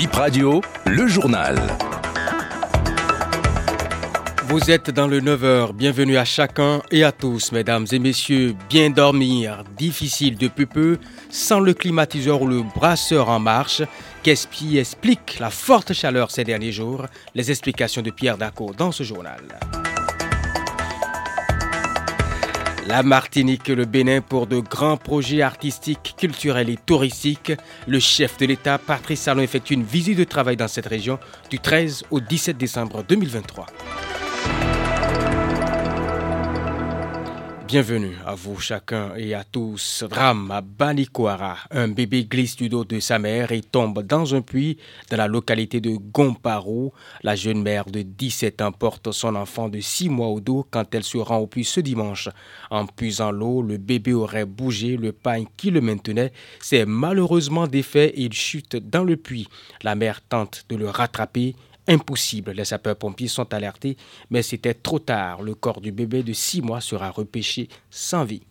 Bip Radio, le journal. Vous êtes dans le 9h. Bienvenue à chacun et à tous, mesdames et messieurs. Bien dormir, difficile depuis peu, sans le climatiseur ou le brasseur en marche. Qu'est-ce qui explique la forte chaleur ces derniers jours? Les explications de Pierre Daco dans ce journal. La Martinique et le Bénin pour de grands projets artistiques, culturels et touristiques. Le chef de l'État, Patrice Salon, effectue une visite de travail dans cette région du 13 au 17 décembre 2023. Bienvenue à vous chacun et à tous. Drame à. Un bébé glisse du dos de sa mère et tombe dans un puits dans la localité de Gomparo. La jeune mère de 17 ans porte son enfant de 6 mois au dos quand elle se rend au puits ce dimanche. En puisant l'eau, le bébé aurait bougé. Le pain qui le maintenait s'est malheureusement défait et il chute dans le puits. La mère tente de le rattraper Impossible, les sapeurs-pompiers sont alertés, mais c'était trop tard. Le corps du bébé de 6 mois sera repêché sans vie.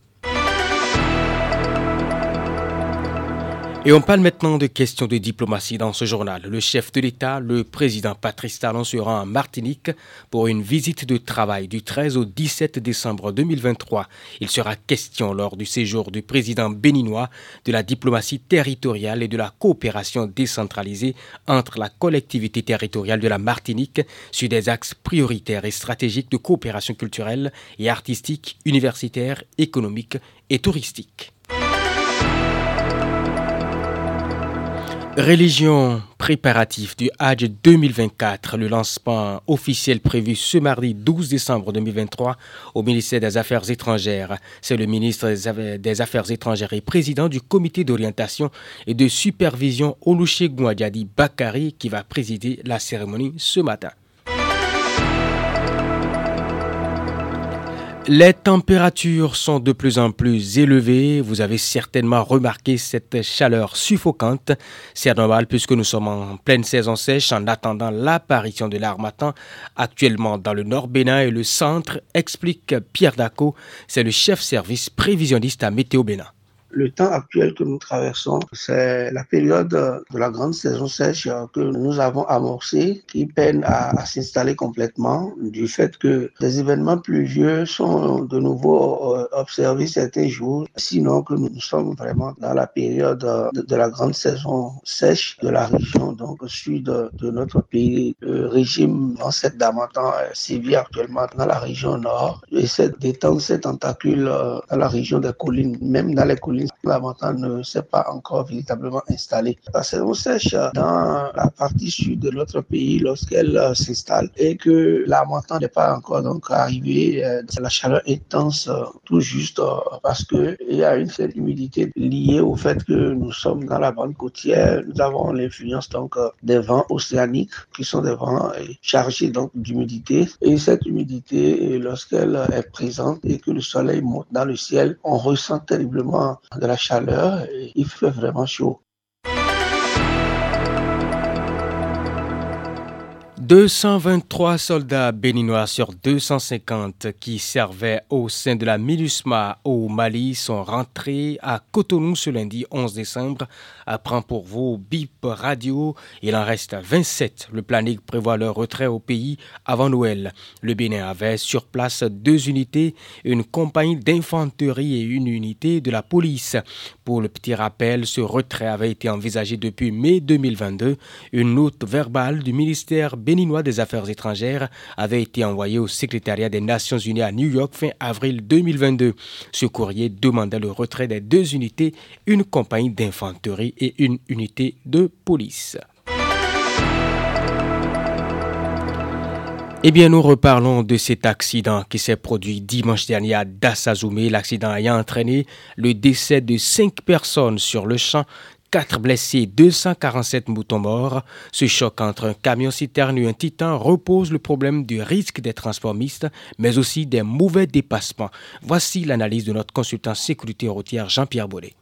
Et on parle maintenant de questions de diplomatie dans ce journal. Le chef de l'État, le président Patrice Talon, sera en Martinique pour une visite de travail du 13 au 17 décembre 2023. Il sera question lors du séjour du président béninois de la diplomatie territoriale et de la coopération décentralisée entre la collectivité territoriale de la Martinique sur des axes prioritaires et stratégiques de coopération culturelle et artistique, universitaire, économique et touristique. Religion préparatif du Hajj 2024, le lancement officiel prévu ce mardi 12 décembre 2023 au ministère des Affaires étrangères. C'est le ministre des Affaires étrangères et président du comité d'orientation et de supervision Oluche Gouadiadi Bakari qui va présider la cérémonie ce matin. Les températures sont de plus en plus élevées. Vous avez certainement remarqué cette chaleur suffocante. C'est normal puisque nous sommes en pleine saison sèche en attendant l'apparition de l'armatan actuellement dans le nord Bénin et le centre, explique Pierre Daco. C'est le chef service prévisionniste à Météo Bénin. Le temps actuel que nous traversons, c'est la période de la grande saison sèche que nous avons amorcée qui peine à, s'installer complètement du fait que des événements pluvieux sont de nouveau euh, observés certains jours, sinon que nous sommes vraiment dans la période de, la grande saison sèche de la région, donc sud de notre pays. Le régime en cette d'Amatan sévit actuellement dans la région nord et cette détente, cette tentacule euh, dans la région des collines, même dans les collines la montagne ne s'est pas encore véritablement installée. La saison sèche dans la partie sud de notre pays lorsqu'elle euh, s'installe et que la montagne n'est pas encore donc arrivée, euh, la chaleur intense euh, tout juste parce que il y a une certaine humidité liée au fait que nous sommes dans la bande côtière. Nous avons l'influence donc des vents océaniques qui sont des vents chargés donc d'humidité et cette humidité lorsqu'elle est présente et que le soleil monte dans le ciel, on ressent terriblement de la chaleur, il fait vraiment chaud. 223 soldats béninois sur 250 qui servaient au sein de la MINUSMA au Mali sont rentrés à Cotonou ce lundi 11 décembre. Apprend pour vous BIP Radio. Il en reste 27. Le planning prévoit leur retrait au pays avant Noël. Le Bénin avait sur place deux unités, une compagnie d'infanterie et une unité de la police. Pour le petit rappel, ce retrait avait été envisagé depuis mai 2022. Une note verbale du ministère béninois des Affaires étrangères avait été envoyé au secrétariat des Nations Unies à New York fin avril 2022. Ce courrier demandait le retrait des deux unités, une compagnie d'infanterie et une unité de police. Eh bien, nous reparlons de cet accident qui s'est produit dimanche dernier à Dassazoumé, l'accident ayant entraîné le décès de cinq personnes sur le champ, 4 blessés, 247 moutons morts. Ce choc entre un camion-citerne et un titan repose le problème du risque des transports mixtes, mais aussi des mauvais dépassements. Voici l'analyse de notre consultant sécurité routière Jean-Pierre Bollet.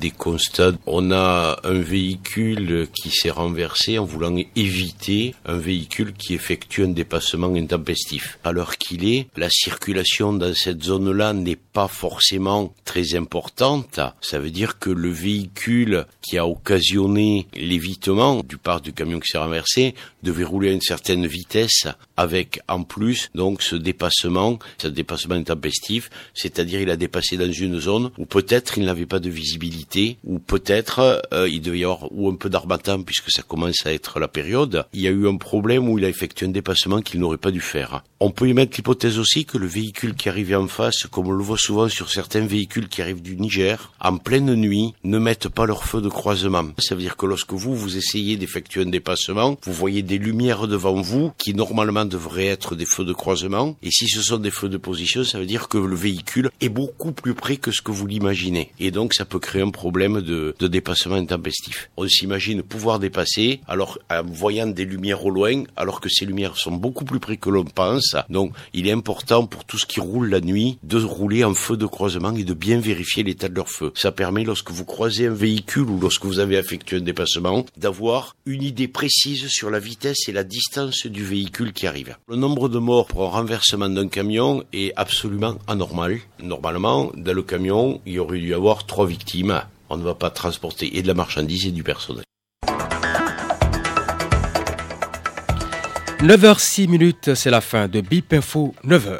Des constats, on a un véhicule qui s'est renversé en voulant éviter un véhicule qui effectue un dépassement intempestif. À l'heure qu'il est, la circulation dans cette zone-là n'est pas forcément très importante. Ça veut dire que le véhicule qui a occasionné l'évitement du part du camion qui s'est renversé devait rouler à une certaine vitesse avec en plus donc ce dépassement, ce dépassement intempestif, c'est-à-dire il a dépassé dans une zone où peut-être il n'avait pas de visibilité, ou peut-être euh, il devait y avoir ou un peu d'armatan puisque ça commence à être la période. Il y a eu un problème où il a effectué un dépassement qu'il n'aurait pas dû faire. On peut y mettre l'hypothèse aussi que le véhicule qui arrivait en face, comme on le voit souvent sur certains véhicules qui arrivent du Niger, en pleine nuit, ne mettent pas leur feu de croisement. Ça veut dire que lorsque vous, vous essayez d'effectuer un dépassement, vous voyez des lumières devant vous qui normalement devraient être des feux de croisement. Et si ce sont des feux de position, ça veut dire que le véhicule est beaucoup plus près que ce que vous l'imaginez. Et donc ça peut créer un problème de, de dépassement intempestif. On s'imagine pouvoir dépasser alors en voyant des lumières au loin, alors que ces lumières sont beaucoup plus près que l'on pense donc, il est important pour tout ce qui roule la nuit de rouler en feu de croisement et de bien vérifier l'état de leur feu. Ça permet, lorsque vous croisez un véhicule ou lorsque vous avez effectué un dépassement, d'avoir une idée précise sur la vitesse et la distance du véhicule qui arrive. Le nombre de morts pour un renversement d'un camion est absolument anormal. Normalement, dans le camion, il aurait dû y avoir trois victimes. On ne va pas transporter et de la marchandise et du personnel. 9h06 minutes, c'est la fin de BIP Info 9h.